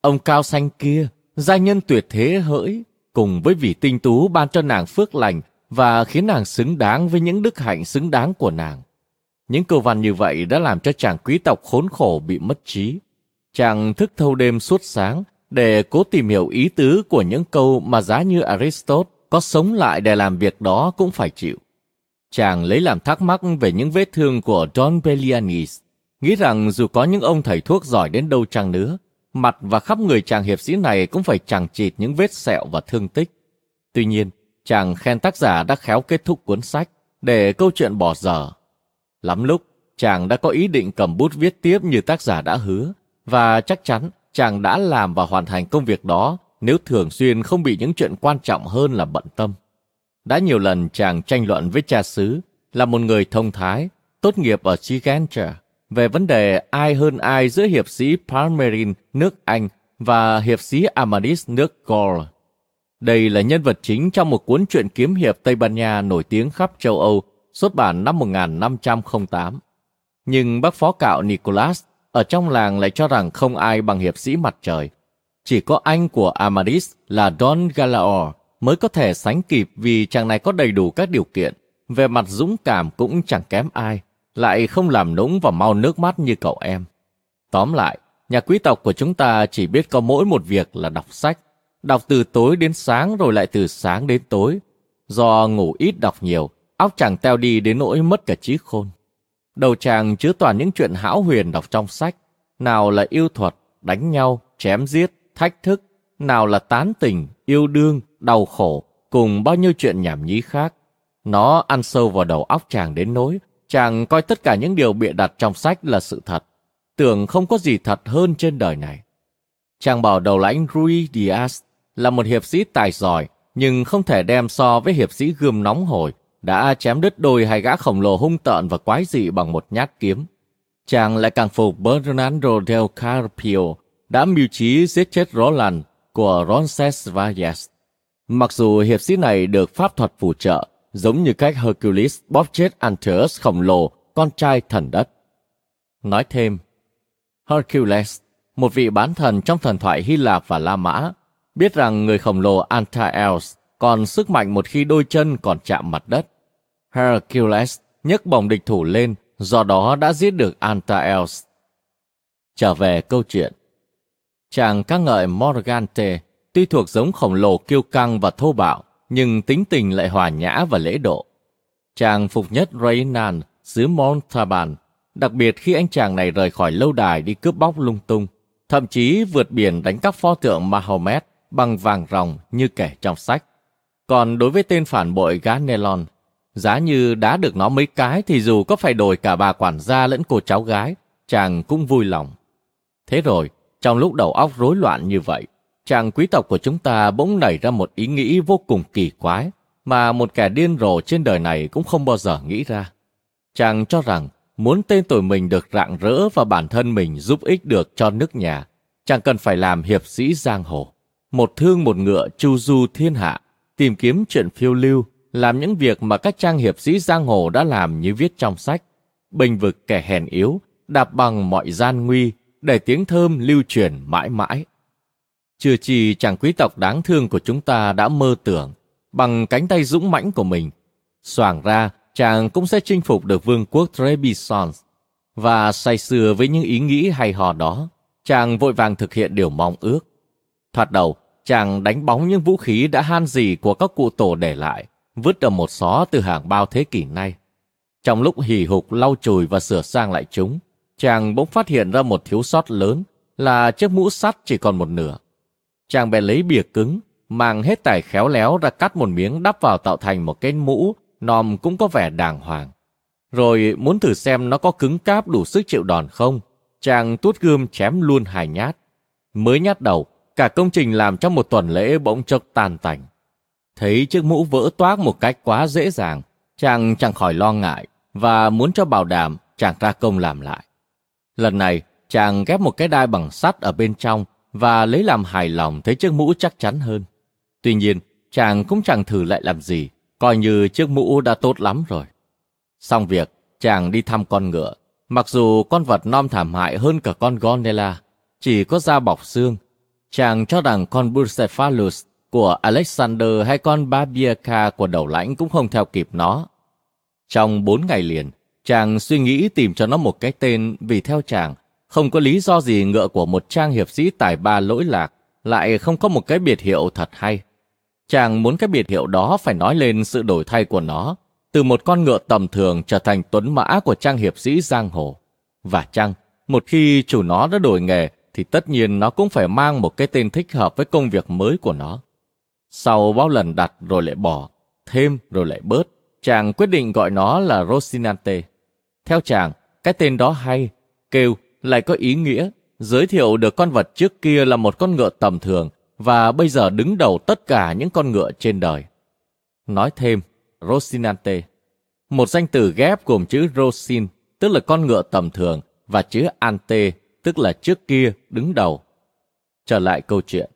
ông cao xanh kia, gia nhân tuyệt thế hỡi, cùng với vị tinh tú ban cho nàng phước lành và khiến nàng xứng đáng với những đức hạnh xứng đáng của nàng. Những câu văn như vậy đã làm cho chàng quý tộc khốn khổ bị mất trí. Chàng thức thâu đêm suốt sáng để cố tìm hiểu ý tứ của những câu mà giá như Aristotle có sống lại để làm việc đó cũng phải chịu. Chàng lấy làm thắc mắc về những vết thương của john belianis nghĩ rằng dù có những ông thầy thuốc giỏi đến đâu chăng nữa, mặt và khắp người chàng hiệp sĩ này cũng phải chẳng chịt những vết sẹo và thương tích. Tuy nhiên, chàng khen tác giả đã khéo kết thúc cuốn sách để câu chuyện bỏ dở. Lắm lúc, chàng đã có ý định cầm bút viết tiếp như tác giả đã hứa, và chắc chắn chàng đã làm và hoàn thành công việc đó nếu thường xuyên không bị những chuyện quan trọng hơn là bận tâm. Đã nhiều lần chàng tranh luận với cha xứ, là một người thông thái, tốt nghiệp ở Gigantia, về vấn đề ai hơn ai giữa hiệp sĩ Palmerin nước Anh và hiệp sĩ Amadis nước Gaul. Đây là nhân vật chính trong một cuốn truyện kiếm hiệp Tây Ban Nha nổi tiếng khắp châu Âu, xuất bản năm 1508. Nhưng bác phó cạo Nicholas ở trong làng lại cho rằng không ai bằng hiệp sĩ mặt trời. Chỉ có anh của Amadis là Don Galaor mới có thể sánh kịp vì chàng này có đầy đủ các điều kiện. Về mặt dũng cảm cũng chẳng kém ai, lại không làm nũng và mau nước mắt như cậu em. Tóm lại, nhà quý tộc của chúng ta chỉ biết có mỗi một việc là đọc sách. Đọc từ tối đến sáng rồi lại từ sáng đến tối. Do ngủ ít đọc nhiều, óc chàng teo đi đến nỗi mất cả trí khôn. Đầu chàng chứa toàn những chuyện hão huyền đọc trong sách. Nào là yêu thuật, đánh nhau, chém giết, thách thức. Nào là tán tình, yêu đương, đau khổ, cùng bao nhiêu chuyện nhảm nhí khác. Nó ăn sâu vào đầu óc chàng đến nỗi chàng coi tất cả những điều bịa đặt trong sách là sự thật. Tưởng không có gì thật hơn trên đời này. Chàng bảo đầu lãnh Rui Diaz là một hiệp sĩ tài giỏi, nhưng không thể đem so với hiệp sĩ gươm nóng hổi, đã chém đứt đôi hai gã khổng lồ hung tợn và quái dị bằng một nhát kiếm. Chàng lại càng phục Bernardo del Carpio đã mưu trí giết chết Roland của Roncesvalles. Mặc dù hiệp sĩ này được pháp thuật phù trợ, giống như cách Hercules bóp chết Antaeus khổng lồ, con trai thần đất. Nói thêm, Hercules, một vị bán thần trong thần thoại Hy Lạp và La Mã, biết rằng người khổng lồ Antaeus còn sức mạnh một khi đôi chân còn chạm mặt đất. Hercules nhấc bổng địch thủ lên, do đó đã giết được Antaeus. Trở về câu chuyện. Chàng ca ngợi Morgante, tuy thuộc giống khổng lồ kiêu căng và thô bạo, nhưng tính tình lại hòa nhã và lễ độ. Chàng phục nhất Reynan xứ Montaban, đặc biệt khi anh chàng này rời khỏi lâu đài đi cướp bóc lung tung, thậm chí vượt biển đánh cắp pho tượng Mahomet bằng vàng ròng như kẻ trong sách. Còn đối với tên phản bội Ganelon, giá như đã được nó mấy cái thì dù có phải đổi cả bà quản gia lẫn cô cháu gái, chàng cũng vui lòng. Thế rồi, trong lúc đầu óc rối loạn như vậy, chàng quý tộc của chúng ta bỗng nảy ra một ý nghĩ vô cùng kỳ quái mà một kẻ điên rồ trên đời này cũng không bao giờ nghĩ ra. Chàng cho rằng muốn tên tuổi mình được rạng rỡ và bản thân mình giúp ích được cho nước nhà, chàng cần phải làm hiệp sĩ giang hồ. Một thương một ngựa chu du thiên hạ, tìm kiếm chuyện phiêu lưu, làm những việc mà các trang hiệp sĩ giang hồ đã làm như viết trong sách, bình vực kẻ hèn yếu, đạp bằng mọi gian nguy, để tiếng thơm lưu truyền mãi mãi. Chưa chi chàng quý tộc đáng thương của chúng ta đã mơ tưởng, bằng cánh tay dũng mãnh của mình, soảng ra chàng cũng sẽ chinh phục được vương quốc Trebisons. Và say sưa với những ý nghĩ hay hò đó, chàng vội vàng thực hiện điều mong ước. Thoạt đầu, chàng đánh bóng những vũ khí đã han gì của các cụ tổ để lại, vứt ở một xó từ hàng bao thế kỷ nay. Trong lúc hì hục lau chùi và sửa sang lại chúng, chàng bỗng phát hiện ra một thiếu sót lớn là chiếc mũ sắt chỉ còn một nửa. Chàng bèn lấy bìa cứng, mang hết tài khéo léo ra cắt một miếng đắp vào tạo thành một cái mũ, nòm cũng có vẻ đàng hoàng. Rồi muốn thử xem nó có cứng cáp đủ sức chịu đòn không, chàng tuốt gươm chém luôn hai nhát. Mới nhát đầu, cả công trình làm trong một tuần lễ bỗng chốc tan tành. Thấy chiếc mũ vỡ toác một cách quá dễ dàng, chàng chẳng khỏi lo ngại và muốn cho bảo đảm chàng ra công làm lại. Lần này, chàng ghép một cái đai bằng sắt ở bên trong và lấy làm hài lòng thấy chiếc mũ chắc chắn hơn. Tuy nhiên, chàng cũng chẳng thử lại làm gì, coi như chiếc mũ đã tốt lắm rồi. Xong việc, chàng đi thăm con ngựa. Mặc dù con vật non thảm hại hơn cả con Gonella, chỉ có da bọc xương. Chàng cho rằng con Bucephalus của Alexander hay con Babiaka của đầu lãnh cũng không theo kịp nó. Trong bốn ngày liền, chàng suy nghĩ tìm cho nó một cái tên vì theo chàng, không có lý do gì ngựa của một trang hiệp sĩ tài ba lỗi lạc, lại không có một cái biệt hiệu thật hay. Chàng muốn cái biệt hiệu đó phải nói lên sự đổi thay của nó, từ một con ngựa tầm thường trở thành tuấn mã của trang hiệp sĩ giang hồ. Và chăng, một khi chủ nó đã đổi nghề thì tất nhiên nó cũng phải mang một cái tên thích hợp với công việc mới của nó. Sau bao lần đặt rồi lại bỏ, thêm rồi lại bớt, chàng quyết định gọi nó là Rosinante. Theo chàng, cái tên đó hay, kêu lại có ý nghĩa, giới thiệu được con vật trước kia là một con ngựa tầm thường và bây giờ đứng đầu tất cả những con ngựa trên đời. Nói thêm, Rosinante, một danh từ ghép gồm chữ Rosin, tức là con ngựa tầm thường, và chữ Ante, tức là trước kia, đứng đầu. Trở lại câu chuyện.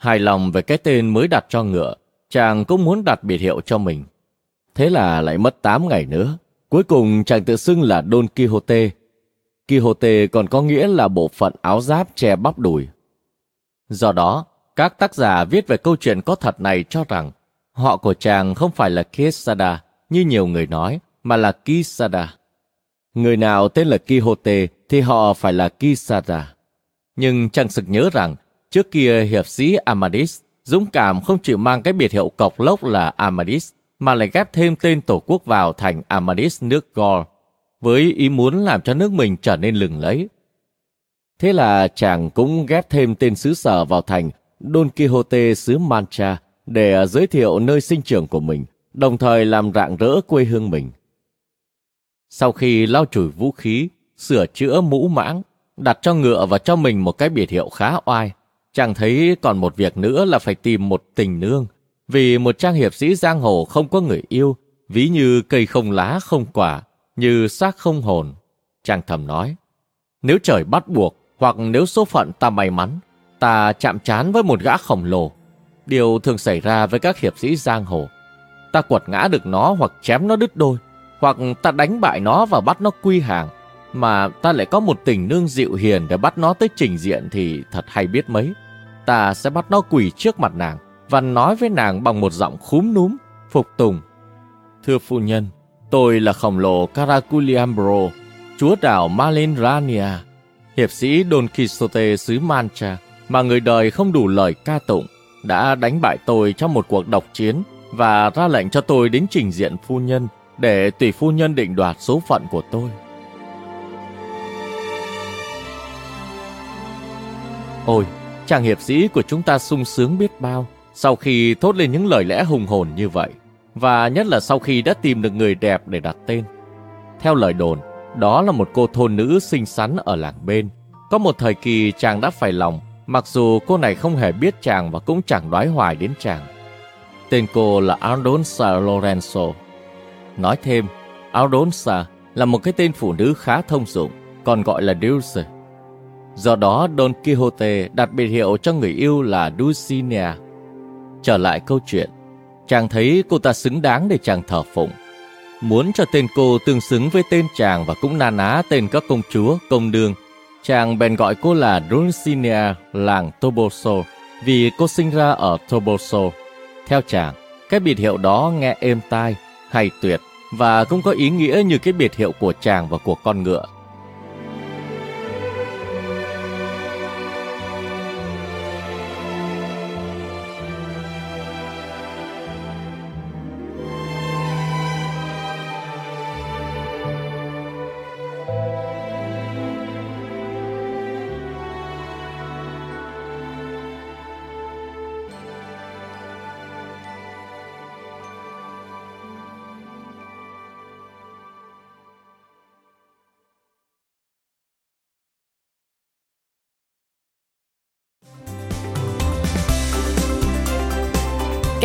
Hài lòng về cái tên mới đặt cho ngựa, chàng cũng muốn đặt biệt hiệu cho mình. Thế là lại mất 8 ngày nữa. Cuối cùng chàng tự xưng là Don Quixote. Quixote còn có nghĩa là bộ phận áo giáp che bắp đùi. Do đó, các tác giả viết về câu chuyện có thật này cho rằng họ của chàng không phải là Quesada như nhiều người nói, mà là Quixada. Người nào tên là Quixote thì họ phải là Quixada. Nhưng chàng sực nhớ rằng trước kia hiệp sĩ Amadis dũng cảm không chịu mang cái biệt hiệu cọc lốc là Amadis mà lại ghép thêm tên tổ quốc vào thành Amadis nước Gaul với ý muốn làm cho nước mình trở nên lừng lẫy. Thế là chàng cũng ghép thêm tên xứ sở vào thành Don Quixote xứ Mancha để à, giới thiệu nơi sinh trưởng của mình, đồng thời làm rạng rỡ quê hương mình. Sau khi lau chùi vũ khí, sửa chữa mũ mãng, đặt cho ngựa và cho mình một cái biệt hiệu khá oai, chàng thấy còn một việc nữa là phải tìm một tình nương, vì một trang hiệp sĩ giang hồ không có người yêu, ví như cây không lá không quả, như xác không hồn. Chàng thầm nói, nếu trời bắt buộc, hoặc nếu số phận ta may mắn, ta chạm trán với một gã khổng lồ. Điều thường xảy ra với các hiệp sĩ giang hồ. Ta quật ngã được nó hoặc chém nó đứt đôi, hoặc ta đánh bại nó và bắt nó quy hàng, mà ta lại có một tình nương dịu hiền để bắt nó tới trình diện thì thật hay biết mấy. Ta sẽ bắt nó quỳ trước mặt nàng và nói với nàng bằng một giọng khúm núm, phục tùng. Thưa phu nhân, tôi là khổng lồ Caraculiambro, chúa đảo Malinrania, hiệp sĩ Don Quixote xứ Mancha, mà người đời không đủ lời ca tụng, đã đánh bại tôi trong một cuộc độc chiến và ra lệnh cho tôi đến trình diện phu nhân để tùy phu nhân định đoạt số phận của tôi. Ôi, chàng hiệp sĩ của chúng ta sung sướng biết bao sau khi thốt lên những lời lẽ hùng hồn như vậy, và nhất là sau khi đã tìm được người đẹp để đặt tên. Theo lời đồn, đó là một cô thôn nữ xinh xắn ở làng bên. Có một thời kỳ chàng đã phải lòng, mặc dù cô này không hề biết chàng và cũng chẳng đoái hoài đến chàng. Tên cô là Aldonsa Lorenzo. Nói thêm, Aldonsa là một cái tên phụ nữ khá thông dụng, còn gọi là Dulce. Do đó Don Quixote đặt biệt hiệu cho người yêu là Dulcinea. Trở lại câu chuyện, chàng thấy cô ta xứng đáng để chàng thờ phụng. Muốn cho tên cô tương xứng với tên chàng và cũng na ná tên các công chúa, công đương, chàng bèn gọi cô là Dulcinea làng Toboso vì cô sinh ra ở Toboso. Theo chàng, cái biệt hiệu đó nghe êm tai, hay tuyệt và cũng có ý nghĩa như cái biệt hiệu của chàng và của con ngựa.